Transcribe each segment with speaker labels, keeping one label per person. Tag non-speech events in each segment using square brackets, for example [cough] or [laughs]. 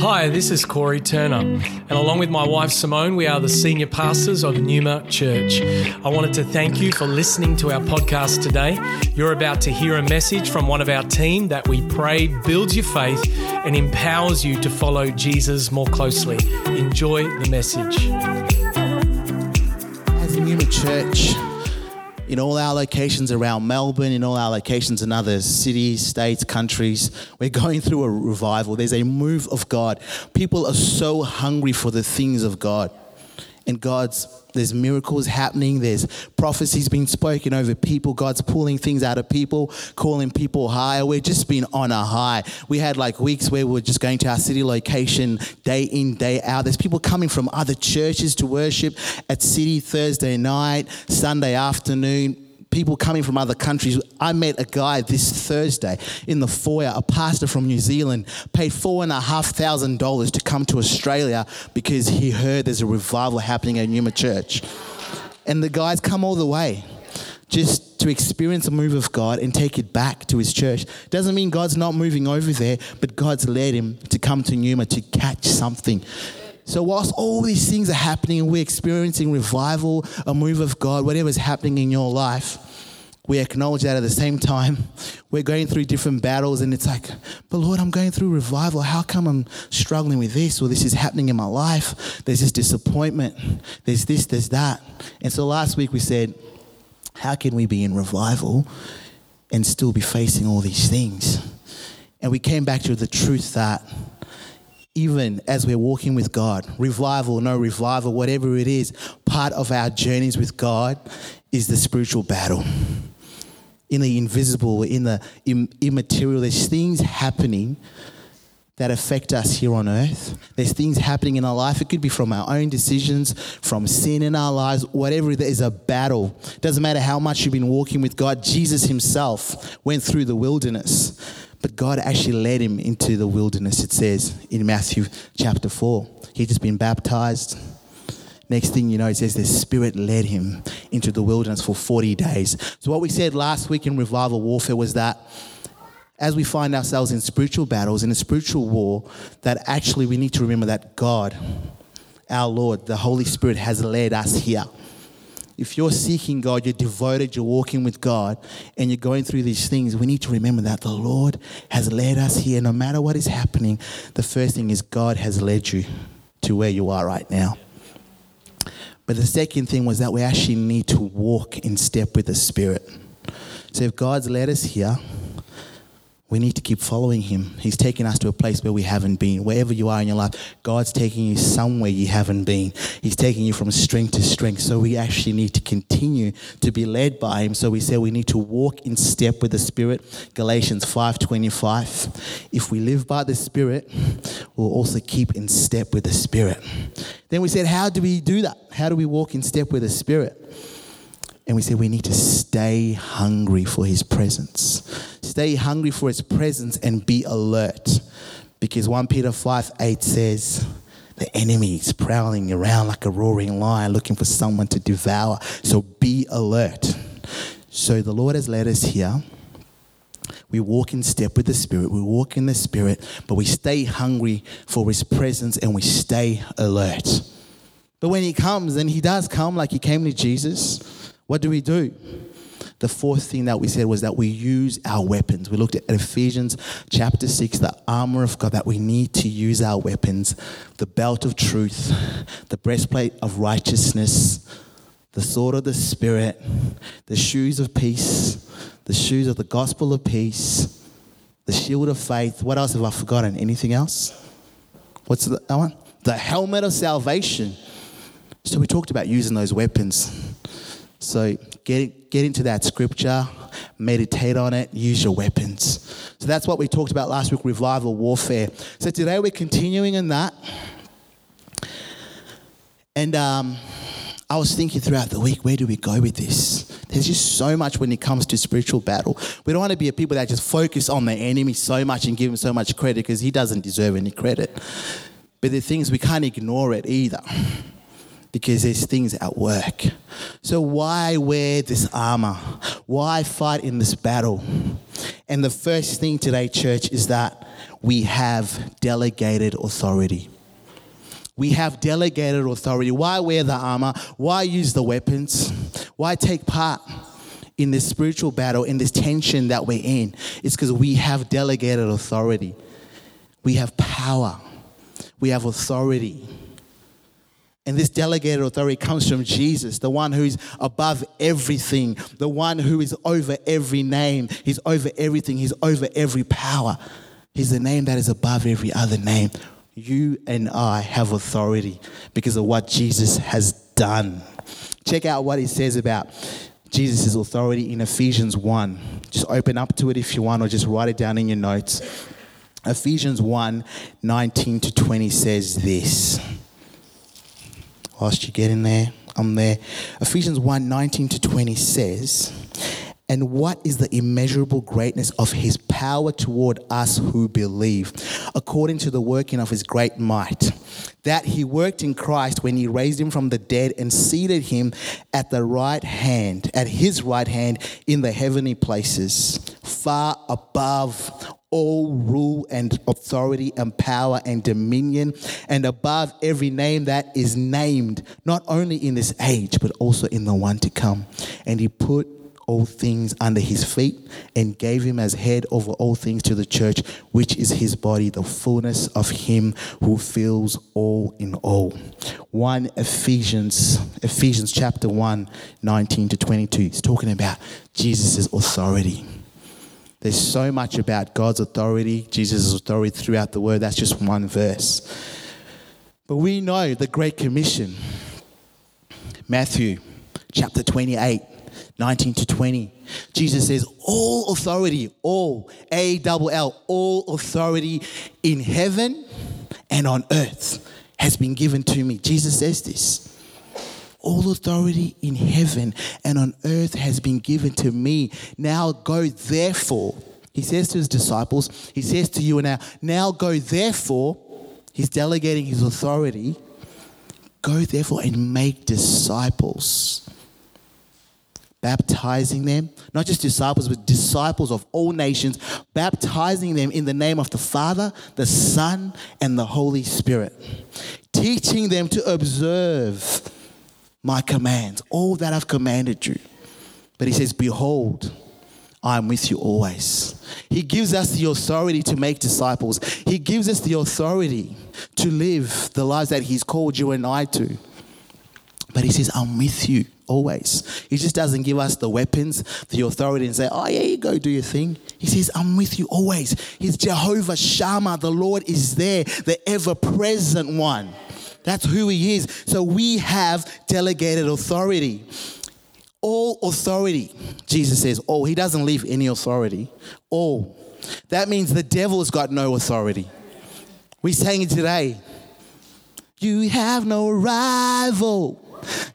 Speaker 1: Hi, this is Corey Turner, and along with my wife Simone, we are the senior pastors of Numa Church. I wanted to thank you for listening to our podcast today. You're about to hear a message from one of our team that we pray builds your faith and empowers you to follow Jesus more closely. Enjoy the message.
Speaker 2: As Numa Church, in all our locations around Melbourne, in all our locations in other cities, states, countries. We're going through a revival. There's a move of God. People are so hungry for the things of God. And God's, there's miracles happening, there's prophecies being spoken over people. God's pulling things out of people, calling people higher. We're just been on a high. We had like weeks where we were just going to our city location day in, day out. There's people coming from other churches to worship at City Thursday night, Sunday afternoon people coming from other countries. I met a guy this Thursday in the foyer, a pastor from New Zealand, paid four and a half thousand dollars to come to Australia because he heard there's a revival happening at Numa Church. And the guy's come all the way just to experience a move of God and take it back to his church. Doesn't mean God's not moving over there, but God's led him to come to Numa to catch something. So, whilst all these things are happening we're experiencing revival, a move of God, whatever's happening in your life, we acknowledge that at the same time, we're going through different battles, and it's like, but Lord, I'm going through revival. How come I'm struggling with this or this is happening in my life? There's this disappointment, there's this, there's that. And so last week we said, how can we be in revival and still be facing all these things? And we came back to the truth that even as we're walking with God, revival, no revival, whatever it is, part of our journeys with God is the spiritual battle. In the invisible, in the immaterial, there's things happening that affect us here on earth. There's things happening in our life. It could be from our own decisions, from sin in our lives, whatever it is, a battle. Doesn't matter how much you've been walking with God. Jesus himself went through the wilderness. But God actually led him into the wilderness, it says in Matthew chapter 4. He'd just been baptized. Next thing you know, it says the Spirit led him into the wilderness for 40 days. So, what we said last week in revival warfare was that as we find ourselves in spiritual battles, in a spiritual war, that actually we need to remember that God, our Lord, the Holy Spirit, has led us here if you're seeking God, you're devoted, you're walking with God, and you're going through these things, we need to remember that the Lord has led us here. No matter what is happening, the first thing is God has led you to where you are right now. But the second thing was that we actually need to walk in step with the Spirit. So if God's led us here, we need to keep following him. He's taking us to a place where we haven't been. Wherever you are in your life, God's taking you somewhere you haven't been. He's taking you from strength to strength. So we actually need to continue to be led by him. So we say we need to walk in step with the Spirit. Galatians 5:25. If we live by the Spirit, we'll also keep in step with the Spirit. Then we said, how do we do that? How do we walk in step with the Spirit? And we said we need to stay hungry for his presence. Stay hungry for his presence and be alert. Because 1 Peter 5 8 says, the enemy is prowling around like a roaring lion looking for someone to devour. So be alert. So the Lord has led us here. We walk in step with the Spirit. We walk in the Spirit, but we stay hungry for His presence and we stay alert. But when He comes, and He does come like He came to Jesus, what do we do? The fourth thing that we said was that we use our weapons. We looked at Ephesians chapter 6, the armor of God, that we need to use our weapons the belt of truth, the breastplate of righteousness, the sword of the Spirit, the shoes of peace, the shoes of the gospel of peace, the shield of faith. What else have I forgotten? Anything else? What's the, that one? The helmet of salvation. So we talked about using those weapons. So get, get into that scripture, meditate on it, use your weapons. So that's what we talked about last week revival warfare. So today we're continuing in that. And um, I was thinking throughout the week, where do we go with this? There's just so much when it comes to spiritual battle. We don't want to be a people that just focus on the enemy so much and give him so much credit because he doesn't deserve any credit. But the things we can't ignore it either because there's things at work. So, why wear this armor? Why fight in this battle? And the first thing today, church, is that we have delegated authority. We have delegated authority. Why wear the armor? Why use the weapons? Why take part in this spiritual battle, in this tension that we're in? It's because we have delegated authority. We have power. We have authority. And this delegated authority comes from Jesus, the one who's above everything, the one who is over every name. He's over everything, He's over every power. He's the name that is above every other name. You and I have authority because of what Jesus has done. Check out what he says about Jesus' authority in Ephesians 1. Just open up to it if you want, or just write it down in your notes. Ephesians 1 19 to 20 says this whilst you get in there, I'm there. Ephesians 1 19 to 20 says, and what is the immeasurable greatness of his power toward us who believe, according to the working of his great might? That he worked in Christ when he raised him from the dead and seated him at the right hand, at his right hand in the heavenly places, far above all rule and authority and power and dominion and above every name that is named, not only in this age, but also in the one to come. And he put all things under his feet and gave him as head over all things to the church, which is his body, the fullness of him who fills all in all. 1 Ephesians, Ephesians chapter 1, 19 to 22. He's talking about Jesus' authority. There's so much about God's authority, Jesus' authority throughout the word. That's just one verse. But we know the Great Commission. Matthew chapter 28, 19 to 20. Jesus says, All authority, all, A double L, all authority in heaven and on earth has been given to me. Jesus says this. All authority in heaven and on earth has been given to me. Now go, therefore. He says to his disciples, he says to you and now, now go, therefore. He's delegating his authority. Go, therefore, and make disciples baptizing them, not just disciples, but disciples of all nations, baptizing them in the name of the Father, the Son, and the Holy Spirit, teaching them to observe my commands, all that I've commanded you. But he says, Behold, I'm with you always. He gives us the authority to make disciples. He gives us the authority to live the lives that He's called you and I to. But He says, I'm with you always. He just doesn't give us the weapons, the authority, and say, Oh, yeah, you go do your thing. He says, I'm with you always. He's Jehovah Shammah. The Lord is there, the ever present one. That's who He is. So we have delegated authority. All authority, Jesus says, all. He doesn't leave any authority. All. That means the devil's got no authority. We sang it today. You have no rival.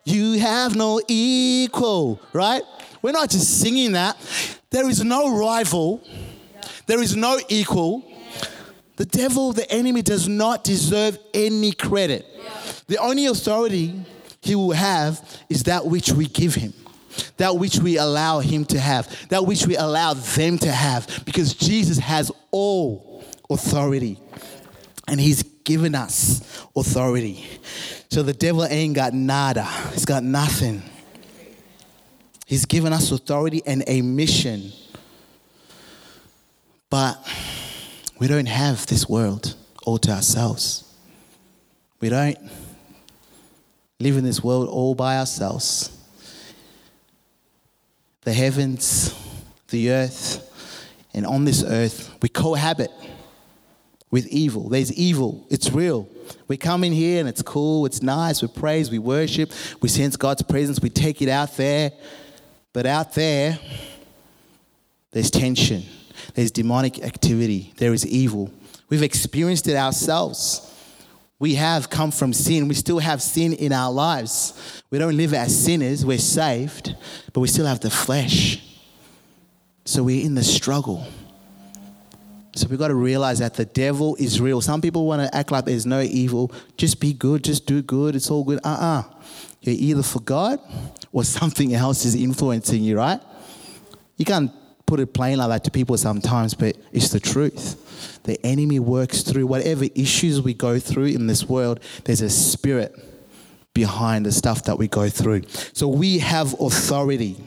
Speaker 2: You have no equal, right? We're not just singing that. There is no rival. There is no equal. The devil, the enemy, does not deserve any credit. The only authority he will have is that which we give him, that which we allow him to have, that which we allow them to have, because Jesus has all authority and he's given us authority. So the devil ain't got nada, he's got nothing. He's given us authority and a mission. But we don't have this world all to ourselves. We don't live in this world all by ourselves. The heavens, the earth, and on this earth, we cohabit with evil. There's evil, it's real. We come in here and it's cool, it's nice, we praise, we worship, we sense God's presence, we take it out there. But out there, there's tension, there's demonic activity, there is evil. We've experienced it ourselves. We have come from sin. We still have sin in our lives. We don't live as sinners. We're saved, but we still have the flesh. So we're in the struggle. So we've got to realize that the devil is real. Some people want to act like there's no evil. Just be good, just do good, it's all good. Uh uh-uh. uh. you are either for God or something [laughs] else is influencing you, right? You can't put it plain like that to people sometimes, but it's the truth. The enemy works through whatever issues we go through in this world, there's a spirit behind the stuff that we go through. So we have authority.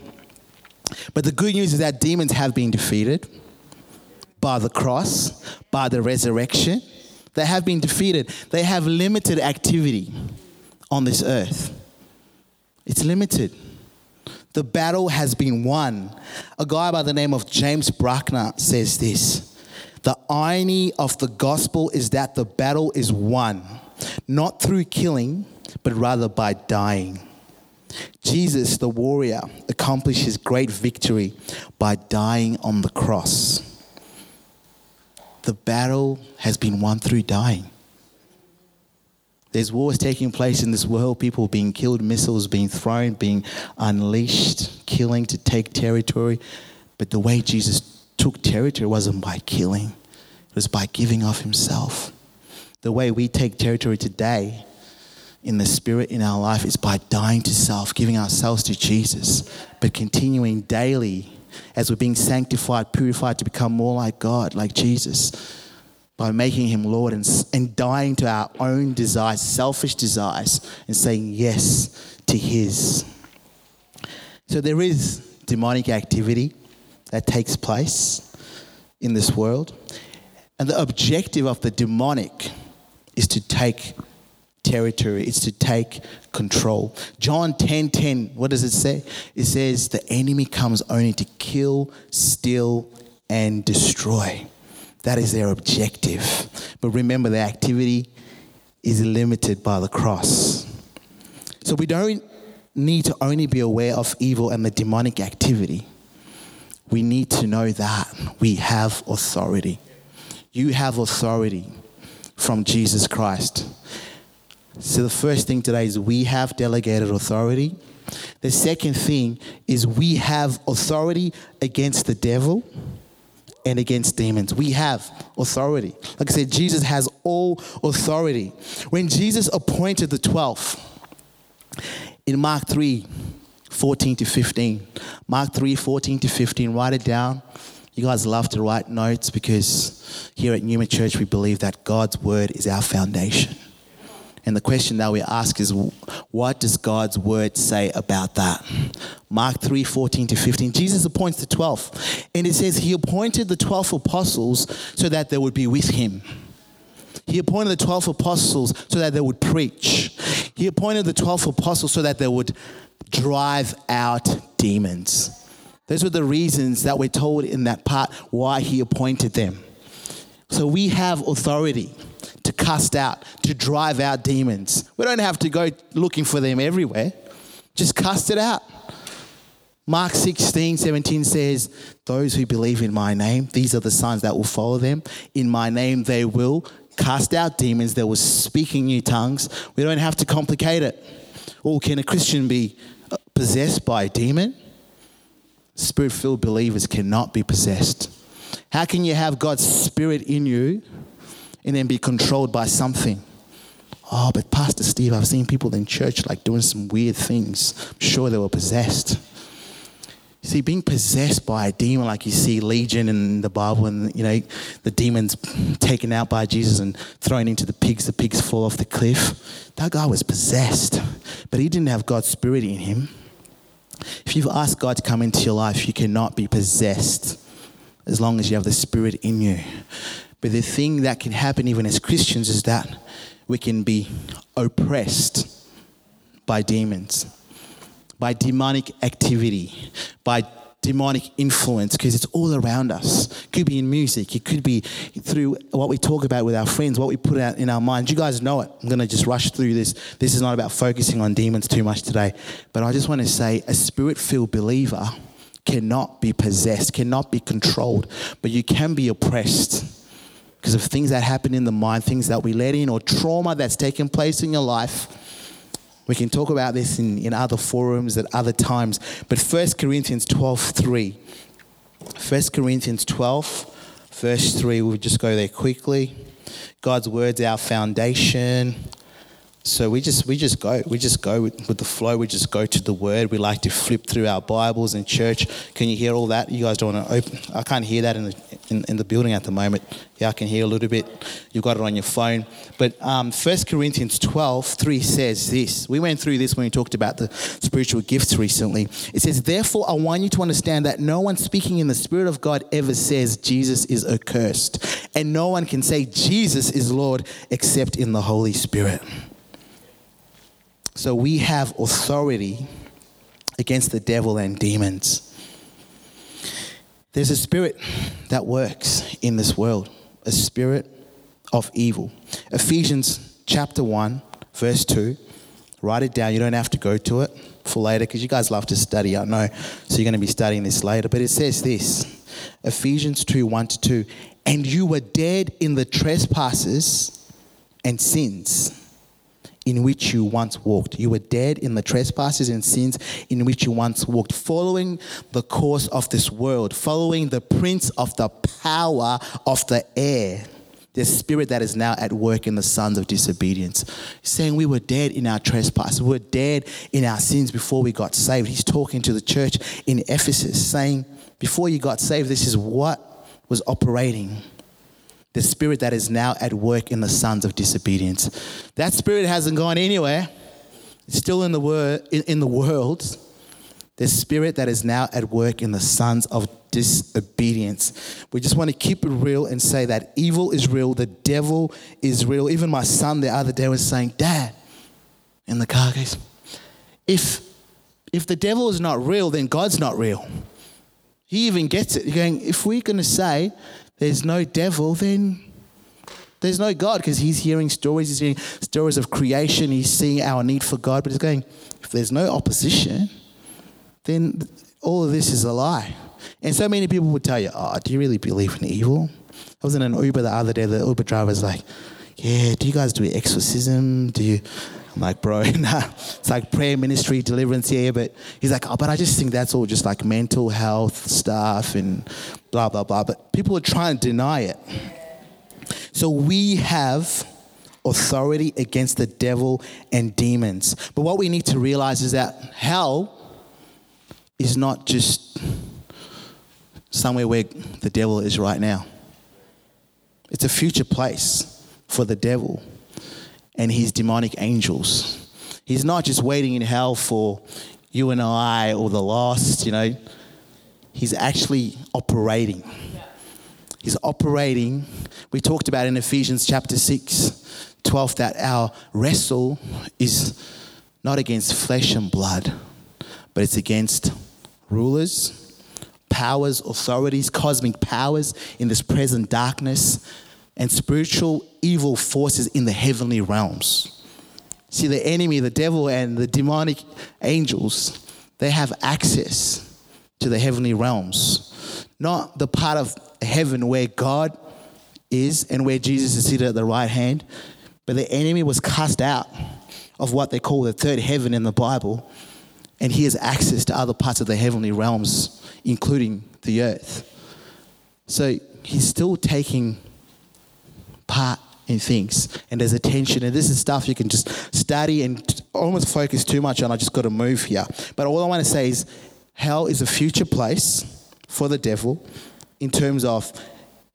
Speaker 2: But the good news is that demons have been defeated by the cross, by the resurrection. They have been defeated. They have limited activity on this earth. It's limited. The battle has been won. A guy by the name of James Bruckner says this The irony of the gospel is that the battle is won, not through killing, but rather by dying. Jesus, the warrior, accomplished his great victory by dying on the cross. The battle has been won through dying. There's wars taking place in this world, people being killed, missiles being thrown, being unleashed, killing to take territory. But the way Jesus took territory wasn't by killing, it was by giving of himself. The way we take territory today in the spirit in our life is by dying to self, giving ourselves to Jesus, but continuing daily as we're being sanctified, purified to become more like God, like Jesus by making him Lord and, and dying to our own desires, selfish desires, and saying yes to his. So there is demonic activity that takes place in this world. And the objective of the demonic is to take territory, it's to take control. John 10 10, what does it say? It says, The enemy comes only to kill, steal, and destroy. That is their objective. But remember, the activity is limited by the cross. So we don't need to only be aware of evil and the demonic activity. We need to know that we have authority. You have authority from Jesus Christ. So the first thing today is we have delegated authority. The second thing is we have authority against the devil and against demons. We have authority. Like I said, Jesus has all authority. When Jesus appointed the 12 in Mark 3 14 to 15, Mark 3 14 to 15, write it down. You guys love to write notes because here at Numa Church we believe that God's word is our foundation. And the question that we ask is, what does God's word say about that? Mark 3 14 to 15. Jesus appoints the 12. And it says, He appointed the 12 apostles so that they would be with Him. He appointed the 12 apostles so that they would preach. He appointed the 12 apostles so that they would drive out demons. Those were the reasons that we're told in that part why he appointed them. So we have authority to cast out, to drive out demons. We don't have to go looking for them everywhere. Just cast it out. Mark 16, 17 says, Those who believe in my name, these are the signs that will follow them. In my name, they will cast out demons. They will speak in new tongues. We don't have to complicate it. Or can a Christian be uh, possessed by a demon? Spirit filled believers cannot be possessed. How can you have God's Spirit in you and then be controlled by something. Oh, but Pastor Steve, I've seen people in church like doing some weird things. I'm sure they were possessed. You see, being possessed by a demon, like you see Legion in the Bible, and you know the demons taken out by Jesus and thrown into the pigs. The pigs fall off the cliff. That guy was possessed, but he didn't have God's spirit in him. If you've asked God to come into your life, you cannot be possessed as long as you have the spirit in you. But the thing that can happen even as Christians is that we can be oppressed by demons, by demonic activity, by demonic influence because it's all around us. It could be in music, it could be through what we talk about with our friends, what we put out in our minds. You guys know it. I'm going to just rush through this. This is not about focusing on demons too much today, but I just want to say a spirit filled believer cannot be possessed, cannot be controlled, but you can be oppressed because of things that happen in the mind, things that we let in, or trauma that's taken place in your life. We can talk about this in, in other forums at other times. But 1 Corinthians 12 3. 1 Corinthians 12, verse 3. We'll just go there quickly. God's word's our foundation. So we just we just go we just go with, with, the flow. We just go to the word. We like to flip through our Bibles in church. Can you hear all that? You guys don't want to open. I can't hear that in the in, in the building at the moment. Yeah, I can hear a little bit. You've got it on your phone. But um, 1 Corinthians 12, 3 says this. We went through this when we talked about the spiritual gifts recently. It says, Therefore, I want you to understand that no one speaking in the Spirit of God ever says Jesus is accursed. And no one can say Jesus is Lord except in the Holy Spirit. So we have authority against the devil and demons. There's a spirit that works in this world, a spirit of evil. Ephesians chapter 1, verse 2. Write it down. You don't have to go to it for later because you guys love to study, I know. So you're going to be studying this later. But it says this Ephesians 2 1 to 2. And you were dead in the trespasses and sins in which you once walked. You were dead in the trespasses and sins in which you once walked, following the course of this world, following the prince of the power of the air, the spirit that is now at work in the sons of disobedience. saying we were dead in our trespasses, we were dead in our sins before we got saved. He's talking to the church in Ephesus, saying, Before you got saved, this is what was operating the spirit that is now at work in the sons of disobedience. That spirit hasn't gone anywhere. It's still in the, word, in, the world. The spirit that is now at work in the sons of disobedience. We just want to keep it real and say that evil is real, the devil is real. Even my son the other day was saying, Dad, in the car, goes, if, if the devil is not real, then God's not real. He even gets it. He's going, if we're going to say there's no devil, then there's no God because he's hearing stories, he's hearing stories of creation, he's seeing our need for God, but he's going, if there's no opposition, then all of this is a lie. And so many people would tell you, oh, do you really believe in evil? I was in an Uber the other day, the Uber driver was like, yeah, do you guys do exorcism? Do you? I'm like, bro, [laughs] nah, it's like prayer ministry, deliverance here. But he's like, oh, but I just think that's all just like mental health stuff and blah, blah, blah. But people are trying to deny it. So we have authority against the devil and demons. But what we need to realize is that hell is not just somewhere where the devil is right now, it's a future place for the devil and his demonic angels. He's not just waiting in hell for you and I or the lost, you know. He's actually operating. He's operating. We talked about in Ephesians chapter 6, 12, that our wrestle is not against flesh and blood, but it's against rulers, powers, authorities, cosmic powers in this present darkness, and spiritual evil forces in the heavenly realms. See, the enemy, the devil, and the demonic angels, they have access to the heavenly realms, not the part of heaven where God is and where Jesus is seated at the right hand, but the enemy was cast out of what they call the third heaven in the Bible, and he has access to other parts of the heavenly realms, including the earth. So he's still taking part in things and there's attention and this is stuff you can just study and almost focus too much on i just got to move here. But all i want to say is hell is a future place for the devil in terms of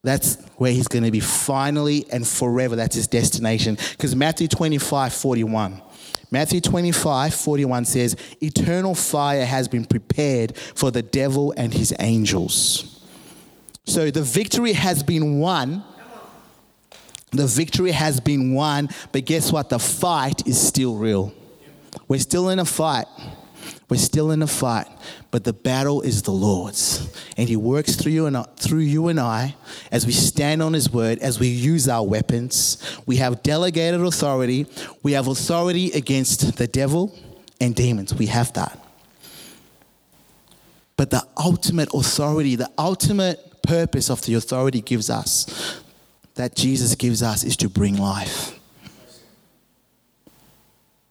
Speaker 2: that's where he's going to be finally and forever. That's his destination. Because matthew 25 41 matthew 25 41 says eternal fire has been prepared for the devil and his angels. So the victory has been won the victory has been won, but guess what? The fight is still real. We're still in a fight. We're still in a fight, but the battle is the Lord's, and He works through you and uh, through you and I as we stand on His word, as we use our weapons. We have delegated authority. We have authority against the devil and demons. We have that. But the ultimate authority, the ultimate purpose of the authority gives us that Jesus gives us is to bring life.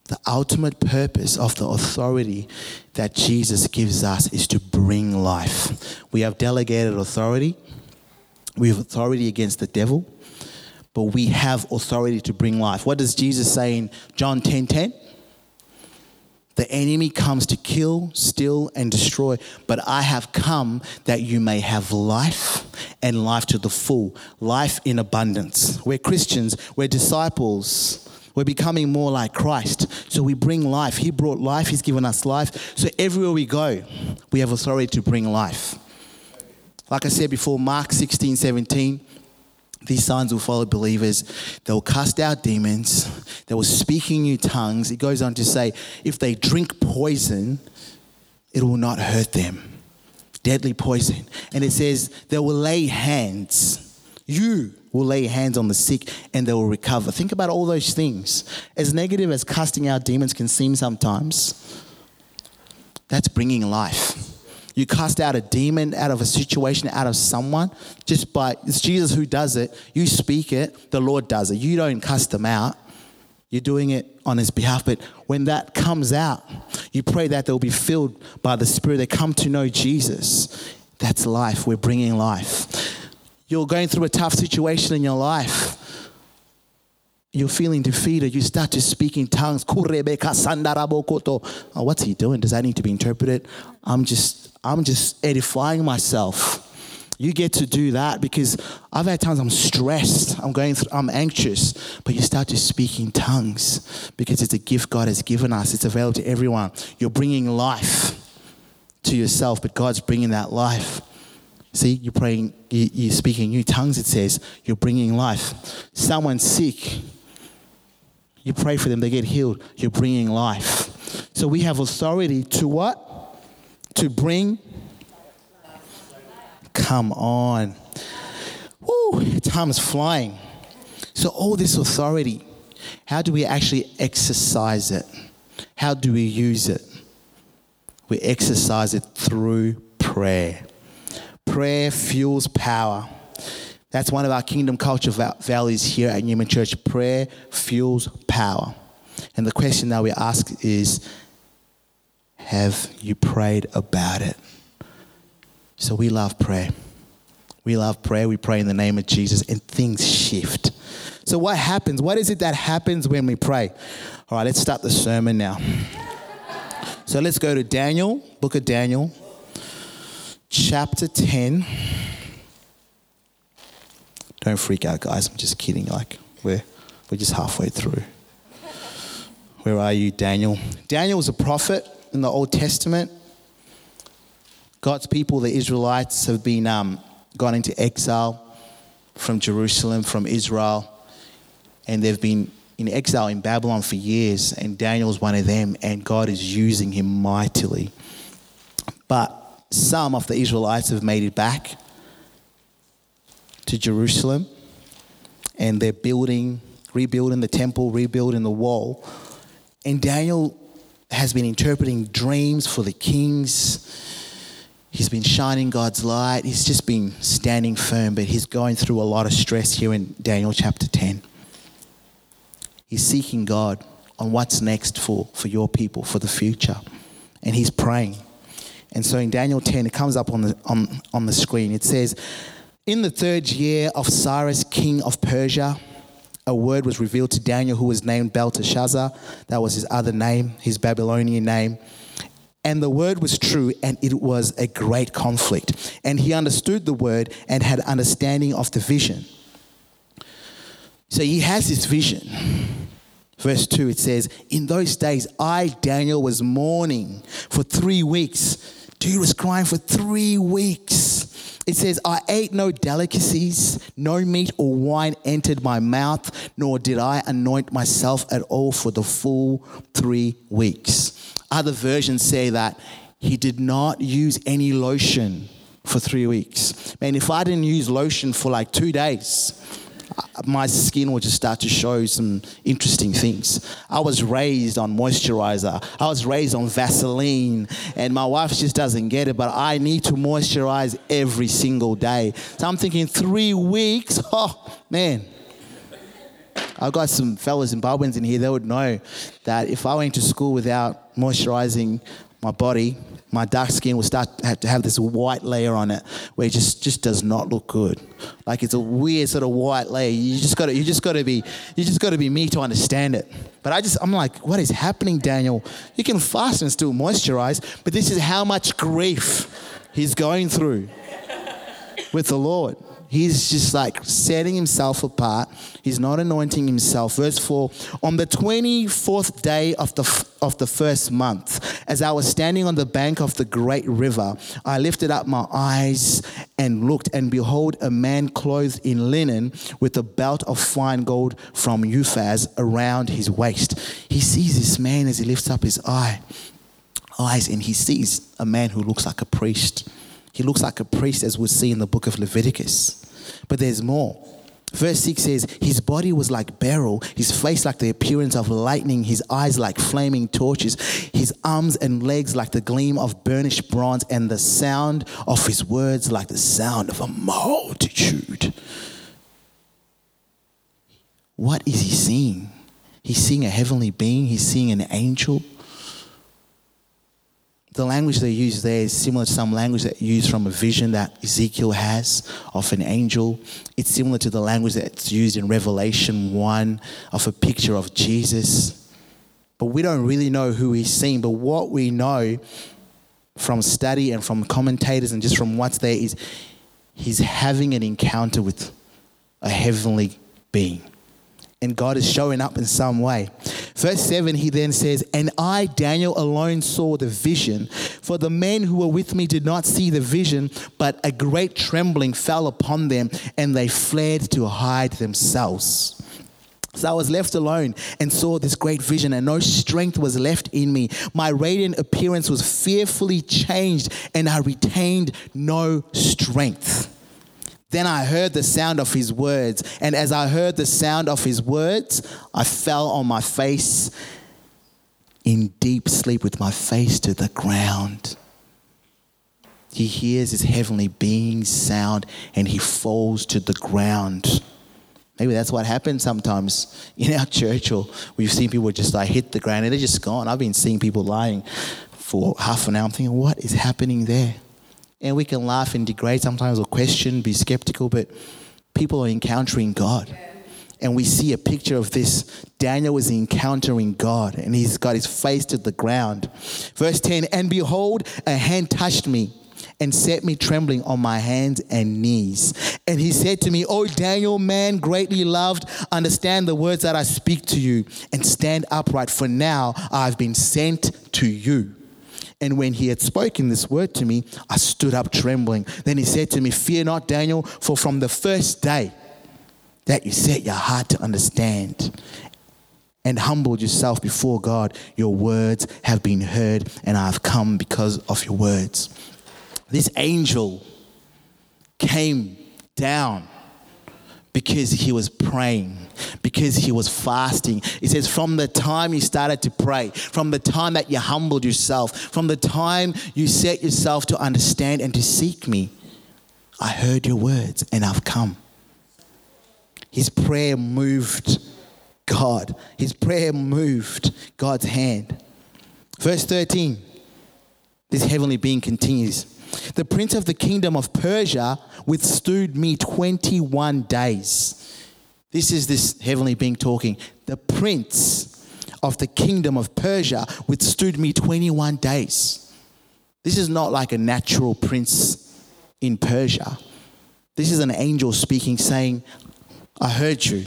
Speaker 2: The ultimate purpose of the authority that Jesus gives us is to bring life. We have delegated authority, we have authority against the devil, but we have authority to bring life. What does Jesus say in John 10 10? The enemy comes to kill, steal, and destroy, but I have come that you may have life and life to the full, life in abundance. We're Christians, we're disciples. We're becoming more like Christ. So we bring life. He brought life, He's given us life. So everywhere we go, we have authority to bring life. Like I said before, Mark 16, 17, these signs will follow believers. They will cast out demons. They will speak in new tongues. It goes on to say, if they drink poison, it will not hurt them. Deadly poison. And it says, they will lay hands. You will lay hands on the sick and they will recover. Think about all those things. As negative as casting out demons can seem sometimes, that's bringing life. You cast out a demon out of a situation, out of someone, just by it's Jesus who does it. You speak it, the Lord does it. You don't cast them out. You're doing it on his behalf. But when that comes out, you pray that they'll be filled by the Spirit. They come to know Jesus. That's life. We're bringing life. You're going through a tough situation in your life you're feeling defeated, you start to speak in tongues. Oh, what's he doing? Does that need to be interpreted? I'm just, I'm just edifying myself. You get to do that because I've had times I'm stressed, I'm going through, I'm anxious, but you start to speak in tongues because it's a gift God has given us. It's available to everyone. You're bringing life to yourself, but God's bringing that life. See, you're praying, you're speaking new tongues, it says, you're bringing life. Someone's sick, you pray for them, they get healed. You're bringing life. So we have authority to what? To bring. Come on. Woo, time is flying. So, all this authority, how do we actually exercise it? How do we use it? We exercise it through prayer. Prayer fuels power. That's one of our kingdom culture values here at Numa Church. Prayer fuels power. And the question that we ask is Have you prayed about it? So we love prayer. We love prayer. We pray in the name of Jesus, and things shift. So, what happens? What is it that happens when we pray? All right, let's start the sermon now. So, let's go to Daniel, book of Daniel, chapter 10. Don't freak out, guys. I'm just kidding. Like, we're, we're just halfway through. Where are you, Daniel? Daniel was a prophet in the Old Testament. God's people, the Israelites, have been um, gone into exile from Jerusalem, from Israel, and they've been in exile in Babylon for years. And Daniel's one of them, and God is using him mightily. But some of the Israelites have made it back to Jerusalem and they're building, rebuilding the temple, rebuilding the wall. And Daniel has been interpreting dreams for the kings. He's been shining God's light. He's just been standing firm, but he's going through a lot of stress here in Daniel chapter 10. He's seeking God on what's next for, for your people, for the future. And he's praying. And so in Daniel 10, it comes up on the, on, on the screen. It says, in the third year of Cyrus, king of Persia, a word was revealed to Daniel, who was named Belteshazzar. That was his other name, his Babylonian name. And the word was true, and it was a great conflict. And he understood the word and had understanding of the vision. So he has this vision. Verse 2, it says, In those days, I, Daniel, was mourning for three weeks. Dude was crying for three weeks. It says, I ate no delicacies, no meat or wine entered my mouth, nor did I anoint myself at all for the full three weeks. Other versions say that he did not use any lotion for three weeks. Man, if I didn't use lotion for like two days, my skin will just start to show some interesting things. I was raised on moisturizer. I was raised on Vaseline, and my wife just doesn't get it, but I need to moisturize every single day. So I'm thinking three weeks, [laughs] oh man. I've got some fellow Zimbabweans in here, they would know that if I went to school without moisturizing my body, my dark skin will start to have, this white layer on it where it just, just does not look good. Like it's a weird sort of white layer. You just gotta you just gotta be you just gotta be me to understand it. But I just I'm like, what is happening, Daniel? You can fast and still moisturize, but this is how much grief he's going through with the Lord. He's just like setting himself apart. He's not anointing himself. Verse 4 On the 24th day of the, of the first month, as I was standing on the bank of the great river, I lifted up my eyes and looked, and behold, a man clothed in linen with a belt of fine gold from Uphaz around his waist. He sees this man as he lifts up his eye, eyes, and he sees a man who looks like a priest. He looks like a priest, as we see in the book of Leviticus. But there's more. Verse 6 says, His body was like beryl, his face like the appearance of lightning, his eyes like flaming torches, his arms and legs like the gleam of burnished bronze, and the sound of his words like the sound of a multitude. What is he seeing? He's seeing a heavenly being, he's seeing an angel the language they use there is similar to some language that used from a vision that Ezekiel has of an angel. It's similar to the language that's used in Revelation 1 of a picture of Jesus. But we don't really know who he's seeing. But what we know from study and from commentators and just from what's there is he's having an encounter with a heavenly being and God is showing up in some way. Verse 7, he then says, And I, Daniel, alone saw the vision, for the men who were with me did not see the vision, but a great trembling fell upon them, and they fled to hide themselves. So I was left alone and saw this great vision, and no strength was left in me. My radiant appearance was fearfully changed, and I retained no strength. Then I heard the sound of his words, and as I heard the sound of his words, I fell on my face in deep sleep with my face to the ground. He hears his heavenly being's sound and he falls to the ground. Maybe that's what happens sometimes [laughs] in our church, or we've seen people just like hit the ground and they're just gone. I've been seeing people lying for half an hour. I'm thinking, what is happening there? And we can laugh and degrade sometimes or question, be skeptical, but people are encountering God. And we see a picture of this. Daniel is encountering God and he's got his face to the ground. Verse 10 And behold, a hand touched me and set me trembling on my hands and knees. And he said to me, O Daniel, man greatly loved, understand the words that I speak to you and stand upright, for now I've been sent to you. And when he had spoken this word to me, I stood up trembling. Then he said to me, Fear not, Daniel, for from the first day that you set your heart to understand and humbled yourself before God, your words have been heard, and I have come because of your words. This angel came down because he was praying, because he was fasting. He says, from the time you started to pray, from the time that you humbled yourself, from the time you set yourself to understand and to seek me, I heard your words and I've come. His prayer moved God, his prayer moved God's hand. Verse 13, this heavenly being continues. The prince of the kingdom of Persia withstood me 21 days. This is this heavenly being talking. The prince of the kingdom of Persia withstood me 21 days. This is not like a natural prince in Persia. This is an angel speaking, saying, I heard you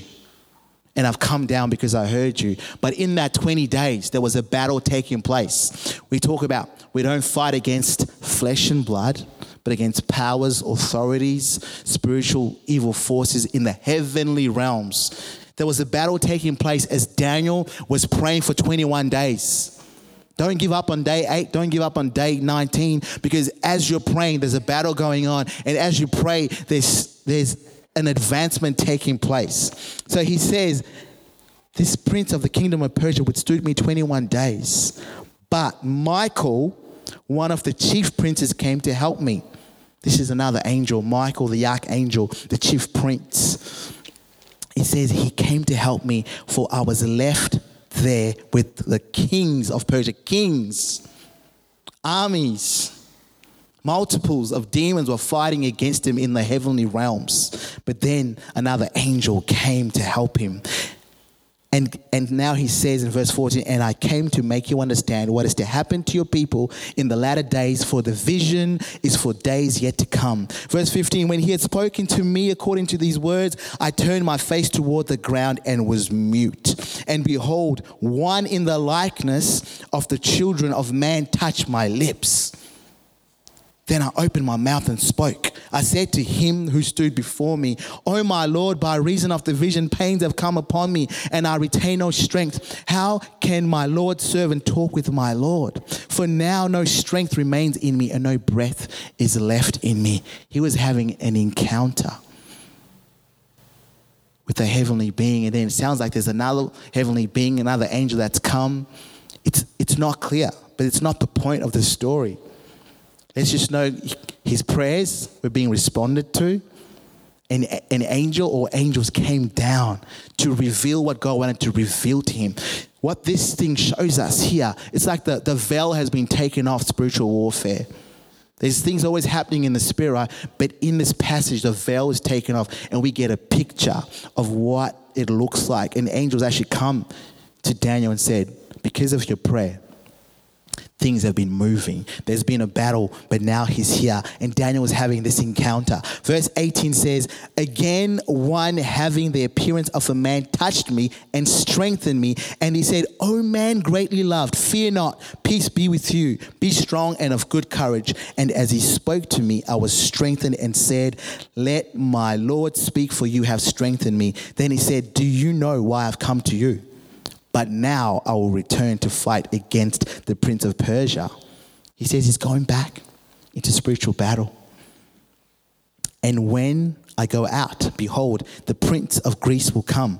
Speaker 2: and I've come down because I heard you. But in that 20 days, there was a battle taking place. We talk about we don't fight against flesh and blood, but against powers, authorities, spiritual evil forces in the heavenly realms. There was a battle taking place as Daniel was praying for 21 days. Don't give up on day eight. Don't give up on day 19 because as you're praying, there's a battle going on. And as you pray, there's, there's an advancement taking place. So he says, This prince of the kingdom of Persia withstood me 21 days. But Michael, one of the chief princes, came to help me. This is another angel, Michael, the archangel, the chief prince. He says, He came to help me, for I was left there with the kings of Persia. Kings. Armies, multiples of demons were fighting against him in the heavenly realms. But then another angel came to help him. And, and now he says in verse 14, and I came to make you understand what is to happen to your people in the latter days, for the vision is for days yet to come. Verse 15, when he had spoken to me according to these words, I turned my face toward the ground and was mute. And behold, one in the likeness of the children of man touched my lips. Then I opened my mouth and spoke. I said to him who stood before me, O my Lord, by reason of the vision, pains have come upon me, and I retain no strength. How can my Lord's servant talk with my Lord? For now no strength remains in me, and no breath is left in me. He was having an encounter with a heavenly being, and then it sounds like there's another heavenly being, another angel that's come. It's, it's not clear, but it's not the point of the story. Let's just know his prayers were being responded to. And an angel or angels came down to reveal what God wanted to reveal to him. What this thing shows us here, it's like the, the veil has been taken off spiritual warfare. There's things always happening in the spirit, but in this passage, the veil is taken off, and we get a picture of what it looks like. And angels actually come to Daniel and said, Because of your prayer, things have been moving. There's been a battle, but now he's here. And Daniel is having this encounter. Verse 18 says, Again, one having the appearance of a man touched me and strengthened me. And he said, O man greatly loved, fear not, peace be with you. Be strong and of good courage. And as he spoke to me, I was strengthened and said, Let my Lord speak, for you have strengthened me. Then he said, Do you know why I've come to you? But now I will return to fight against the prince of Persia. He says he's going back into spiritual battle. And when I go out, behold, the prince of Greece will come.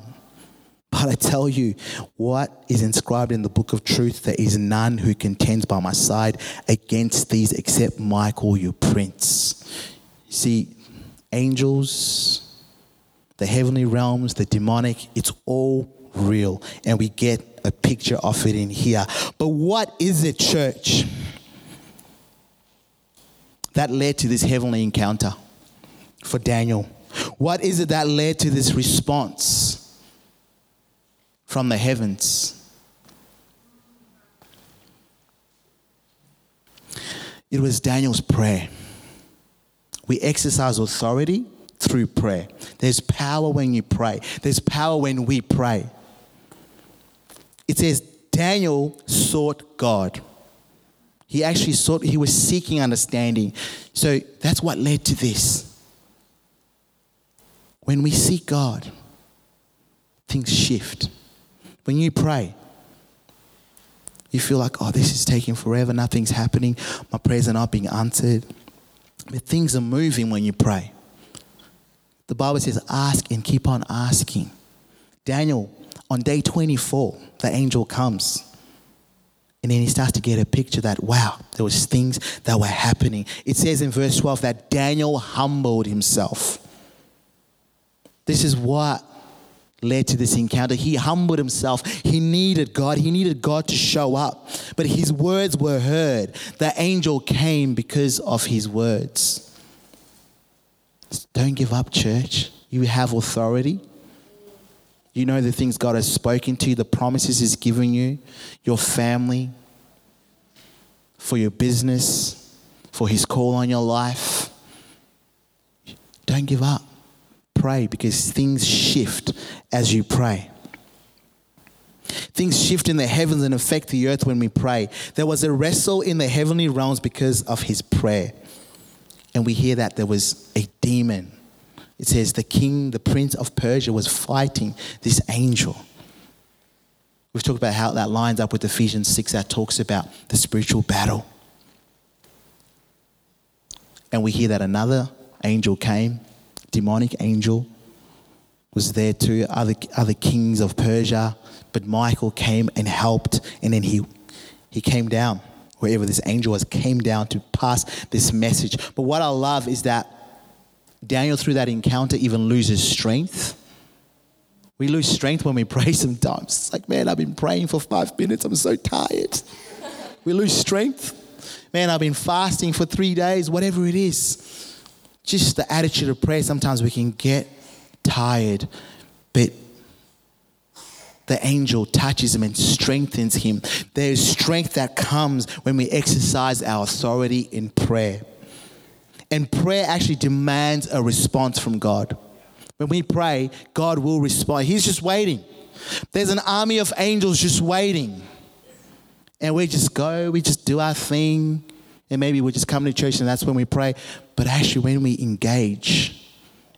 Speaker 2: But I tell you, what is inscribed in the book of truth, there is none who contends by my side against these except Michael, your prince. See, angels, the heavenly realms, the demonic, it's all real. And we get a picture of it in here. But what is it, church, that led to this heavenly encounter for Daniel? What is it that led to this response from the heavens? It was Daniel's prayer. We exercise authority through prayer. There's power when you pray, there's power when we pray it says Daniel sought God. He actually sought, he was seeking understanding. So that's what led to this. When we seek God, things shift. When you pray, you feel like, oh, this is taking forever, nothing's happening, my prayers are not being answered. But things are moving when you pray. The Bible says, ask and keep on asking. Daniel on day 24, the angel comes. And then he starts to get a picture that, wow, there was things that were happening. It says in verse 12 that Daniel humbled himself. This is what led to this encounter. He humbled himself. He needed God. He needed God to show up. But his words were heard. The angel came because of his words. Don't give up, church. You have authority. You know the things God has spoken to you, the promises He's given you, your family, for your business, for His call on your life. Don't give up. Pray because things shift as you pray. Things shift in the heavens and affect the earth when we pray. There was a wrestle in the heavenly realms because of his prayer. And we hear that there was a demon it says the king, the prince of Persia, was fighting this angel. We've talked about how that lines up with Ephesians 6 that talks about the spiritual battle. And we hear that another angel came, demonic angel, was there too, other, other kings of Persia, but Michael came and helped, and then he, he came down, wherever this angel was, came down to pass this message. But what I love is that Daniel, through that encounter, even loses strength. We lose strength when we pray [laughs] sometimes. It's like, man, I've been praying for five minutes. I'm so tired. We lose strength. Man, I've been fasting for three days, whatever it is. Just the attitude of prayer, sometimes we can get tired, but the angel touches him and strengthens him. There is strength that comes when we exercise our authority in prayer. And prayer actually demands a response from God. When we pray, God will respond. He's just waiting. There's an army of angels just waiting. And we just go, we just do our thing. And maybe we just come to church and that's when we pray. But actually, when we engage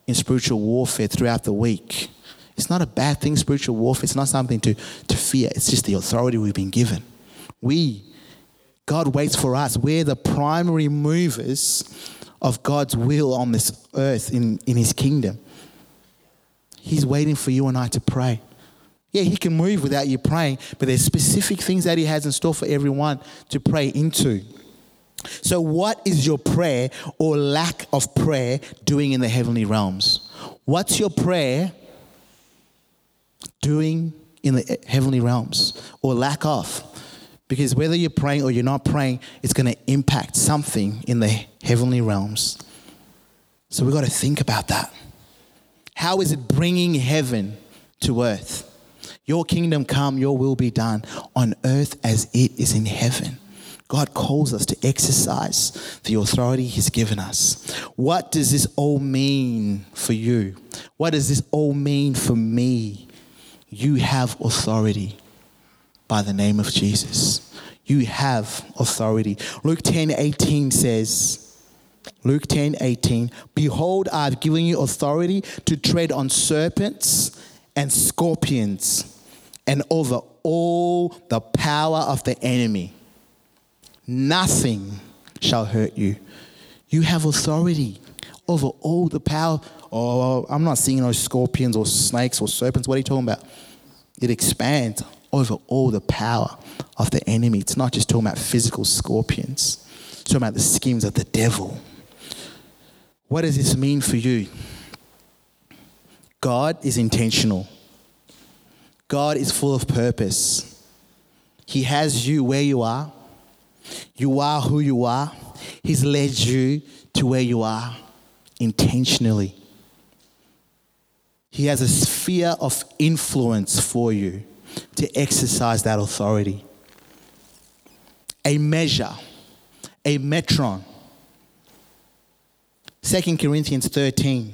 Speaker 2: in spiritual warfare throughout the week, it's not a bad thing, spiritual warfare. It's not something to, to fear. It's just the authority we've been given. We, God waits for us. We're the primary movers of God's will on this earth in, in His kingdom. He's waiting for you and I to pray. Yeah, He can move without you praying, but there's specific things that He has in store for everyone to pray into. So, what is your prayer or lack of prayer doing in the heavenly realms? What's your prayer doing in the heavenly realms or lack of? Because whether you're praying or you're not praying, it's going to impact something in the heavenly realms. So we've got to think about that. How is it bringing heaven to earth? Your kingdom come, your will be done on earth as it is in heaven. God calls us to exercise the authority He's given us. What does this all mean for you? What does this all mean for me? You have authority by the name of Jesus. You have authority. Luke 10 18 says, Luke 10 18, Behold, I've given you authority to tread on serpents and scorpions and over all the power of the enemy. Nothing shall hurt you. You have authority over all the power. Oh, I'm not seeing those scorpions or snakes or serpents. What are you talking about? It expands over all the power of the enemy. It's not just talking about physical scorpions, it's talking about the schemes of the devil. What does this mean for you? God is intentional. God is full of purpose. He has you where you are. You are who you are. He's led you to where you are intentionally. He has a sphere of influence for you to exercise that authority. A measure, a metron. 2 Corinthians 13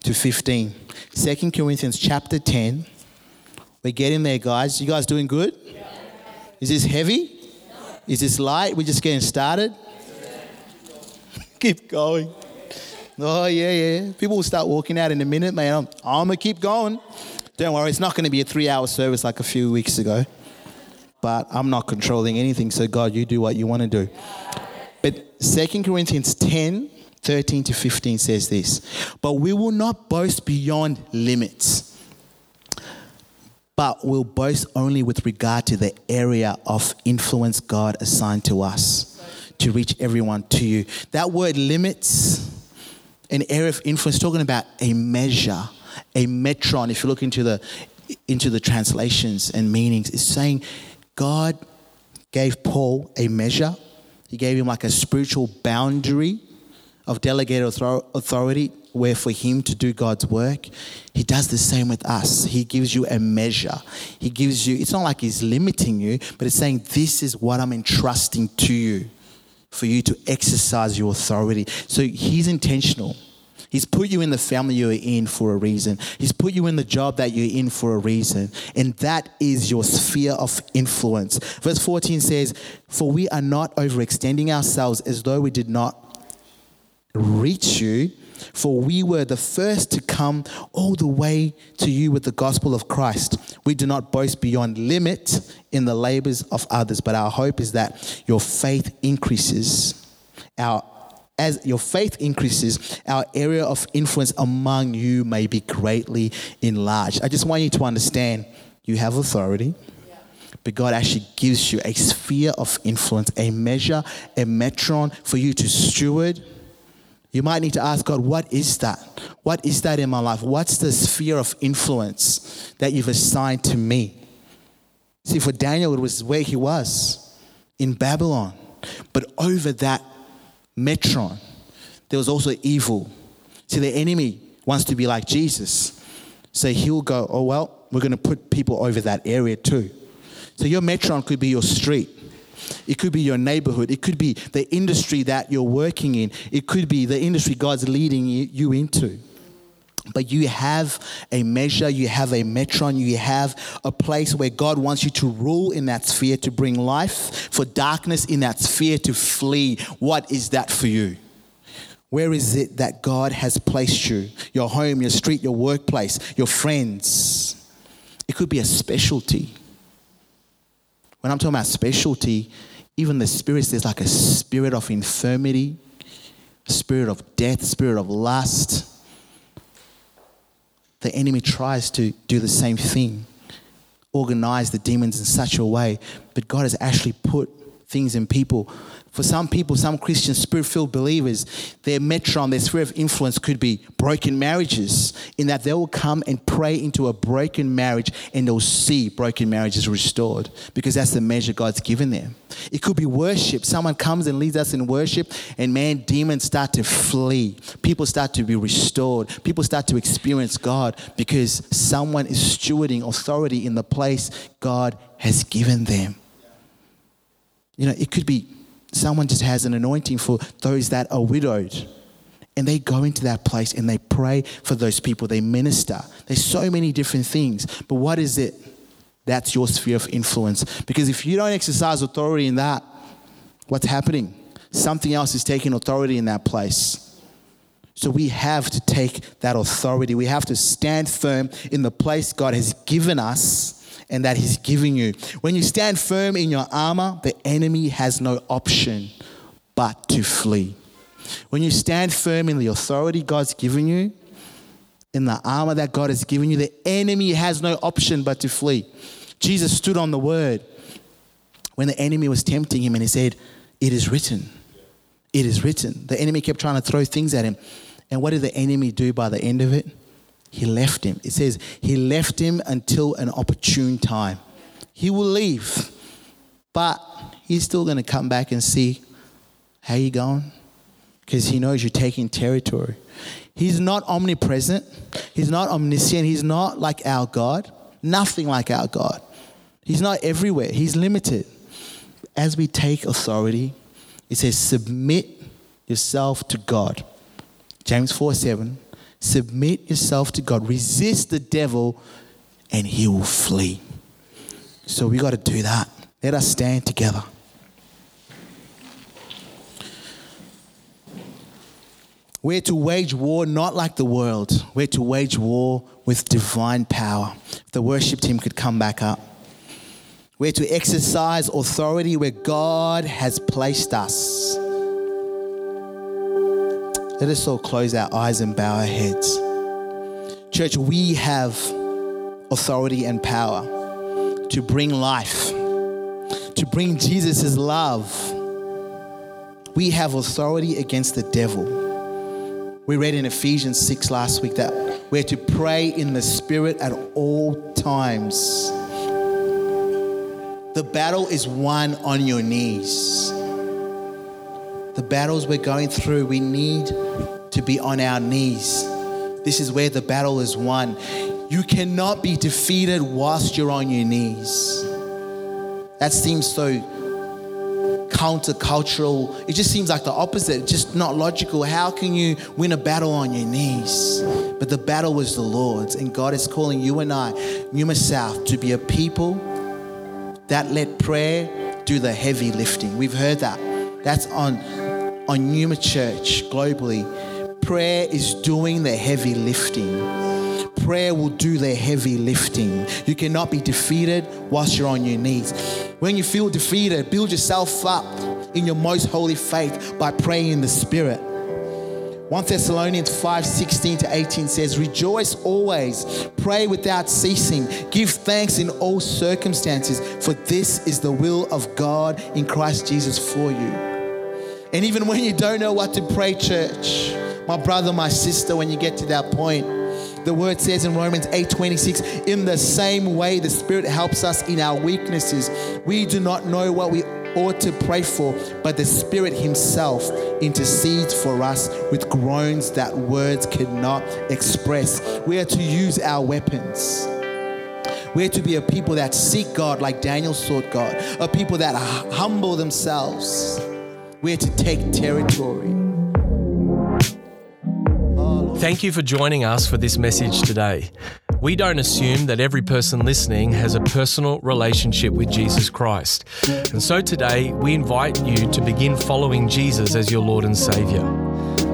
Speaker 2: to 15. 2 Corinthians chapter 10. We're getting there, guys. You guys doing good? Is this heavy? Is this light? We're just getting started? [laughs] keep going. Oh, yeah, yeah. People will start walking out in a minute, man. I'm, I'm going to keep going. Don't worry, it's not going to be a three hour service like a few weeks ago. But I'm not controlling anything, so God, you do what you want to do. But 2 Corinthians 10 13 to 15 says this But we will not boast beyond limits, but will boast only with regard to the area of influence God assigned to us to reach everyone to you. That word limits, an area of influence, talking about a measure a metron, if you look into the into the translations and meanings, is saying God gave Paul a measure. He gave him like a spiritual boundary of delegated authority where for him to do God's work. He does the same with us. He gives you a measure. He gives you, it's not like he's limiting you, but it's saying, This is what I'm entrusting to you for you to exercise your authority. So he's intentional. He's put you in the family you're in for a reason. He's put you in the job that you're in for a reason. And that is your sphere of influence. Verse 14 says, For we are not overextending ourselves as though we did not reach you, for we were the first to come all the way to you with the gospel of Christ. We do not boast beyond limit in the labors of others, but our hope is that your faith increases. Our as your faith increases, our area of influence among you may be greatly enlarged. I just want you to understand you have authority, but God actually gives you a sphere of influence, a measure, a metron for you to steward. You might need to ask God, what is that? What is that in my life? What's the sphere of influence that you've assigned to me? See, for Daniel, it was where he was in Babylon. But over that metron, there was also evil. See, the enemy wants to be like Jesus. So he'll go, oh, well, we're going to put people over that area too. So your metron could be your street. It could be your neighborhood. It could be the industry that you're working in. It could be the industry God's leading you into. But you have a measure, you have a metron, you have a place where God wants you to rule in that sphere to bring life, for darkness in that sphere to flee. What is that for you? Where is it that God has placed you? Your home, your street, your workplace, your friends. It could be a specialty. When I'm talking about specialty, even the spirits, there's like a spirit of infirmity, spirit of death, spirit of lust the enemy tries to do the same thing, organize the demons in such a way, but God has actually put things in people for some people, some Christian spirit filled believers, their metron, their sphere of influence could be broken marriages, in that they will come and pray into a broken marriage and they'll see broken marriages restored because that's the measure God's given them. It could be worship. Someone comes and leads us in worship, and man, demons start to flee. People start to be restored. People start to experience God because someone is stewarding authority in the place God has given them. You know, it could be someone just has an anointing for those that are widowed. And they go into that place and they pray for those people. They minister. There's so many different things. But what is it? That's your sphere of influence. Because if you don't exercise authority in that, what's happening? Something else is taking authority in that place. So we have to take that authority. We have to stand firm in the place God has given us and that He's giving you. When you stand firm in your armor, the enemy has no option but to flee. When you stand firm in the authority God's given you, in the armor that God has given you, the enemy has no option but to flee. Jesus stood on the word when the enemy was tempting him and he said, It is written. It is written. The enemy kept trying to throw things at him. And what did the enemy do by the end of it? He left him. It says he left him until an opportune time. He will leave, but he's still going to come back and see how you going because he knows you're taking territory. He's not omnipresent. He's not omniscient. He's not like our God. Nothing like our God. He's not everywhere. He's limited. As we take authority, it says, submit yourself to God. James 4 7 Submit yourself to God. Resist the devil, and he will flee. So we got to do that. Let us stand together. We're to wage war not like the world. We're to wage war with divine power. If the worship team could come back up. We're to exercise authority where God has placed us. Let us all close our eyes and bow our heads. Church, we have authority and power to bring life, to bring Jesus' love. We have authority against the devil. We read in Ephesians 6 last week that we're to pray in the Spirit at all times. The battle is won on your knees the battles we're going through, we need to be on our knees. This is where the battle is won. You cannot be defeated whilst you're on your knees. That seems so countercultural. It just seems like the opposite, just not logical. How can you win a battle on your knees? But the battle was the Lord's, and God is calling you and I, Numa South, to be a people that let prayer do the heavy lifting. We've heard that. That's on on Numa Church globally, prayer is doing the heavy lifting. Prayer will do the heavy lifting. You cannot be defeated whilst you're on your knees. When you feel defeated, build yourself up in your most holy faith by praying in the Spirit. 1 Thessalonians 5 16 to 18 says, Rejoice always, pray without ceasing, give thanks in all circumstances, for this is the will of God in Christ Jesus for you. And even when you don't know what to pray, church, my brother, my sister, when you get to that point, the word says in Romans 8:26, in the same way the Spirit helps us in our weaknesses. We do not know what we ought to pray for, but the Spirit Himself intercedes for us with groans that words cannot express. We are to use our weapons. We're to be a people that seek God like Daniel sought God, a people that humble themselves. We're to take territory.
Speaker 1: Thank you for joining us for this message today. We don't assume that every person listening has a personal relationship with Jesus Christ. And so today, we invite you to begin following Jesus as your Lord and Savior.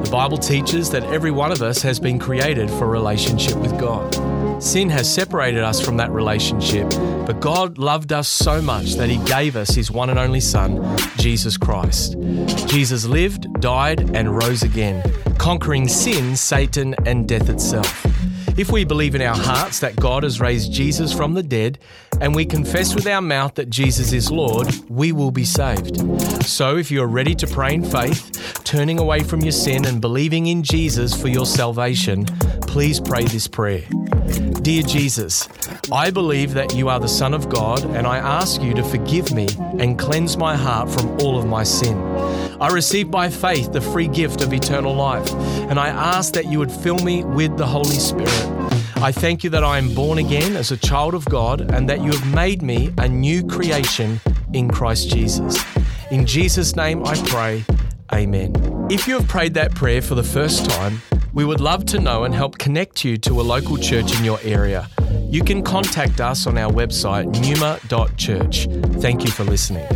Speaker 1: The Bible teaches that every one of us has been created for a relationship with God. Sin has separated us from that relationship, but God loved us so much that He gave us His one and only Son, Jesus Christ. Jesus lived, died, and rose again, conquering sin, Satan, and death itself. If we believe in our hearts that God has raised Jesus from the dead, and we confess with our mouth that Jesus is Lord, we will be saved. So if you are ready to pray in faith, turning away from your sin and believing in Jesus for your salvation, please pray this prayer. Dear Jesus, I believe that you are the Son of God, and I ask you to forgive me and cleanse my heart from all of my sin. I receive by faith the free gift of eternal life, and I ask that you would fill me with the Holy Spirit. I thank you that I am born again as a child of God and that you have made me a new creation in Christ Jesus. In Jesus' name I pray, Amen. If you have prayed that prayer for the first time, we would love to know and help connect you to a local church in your area. You can contact us on our website, numa.church. Thank you for listening.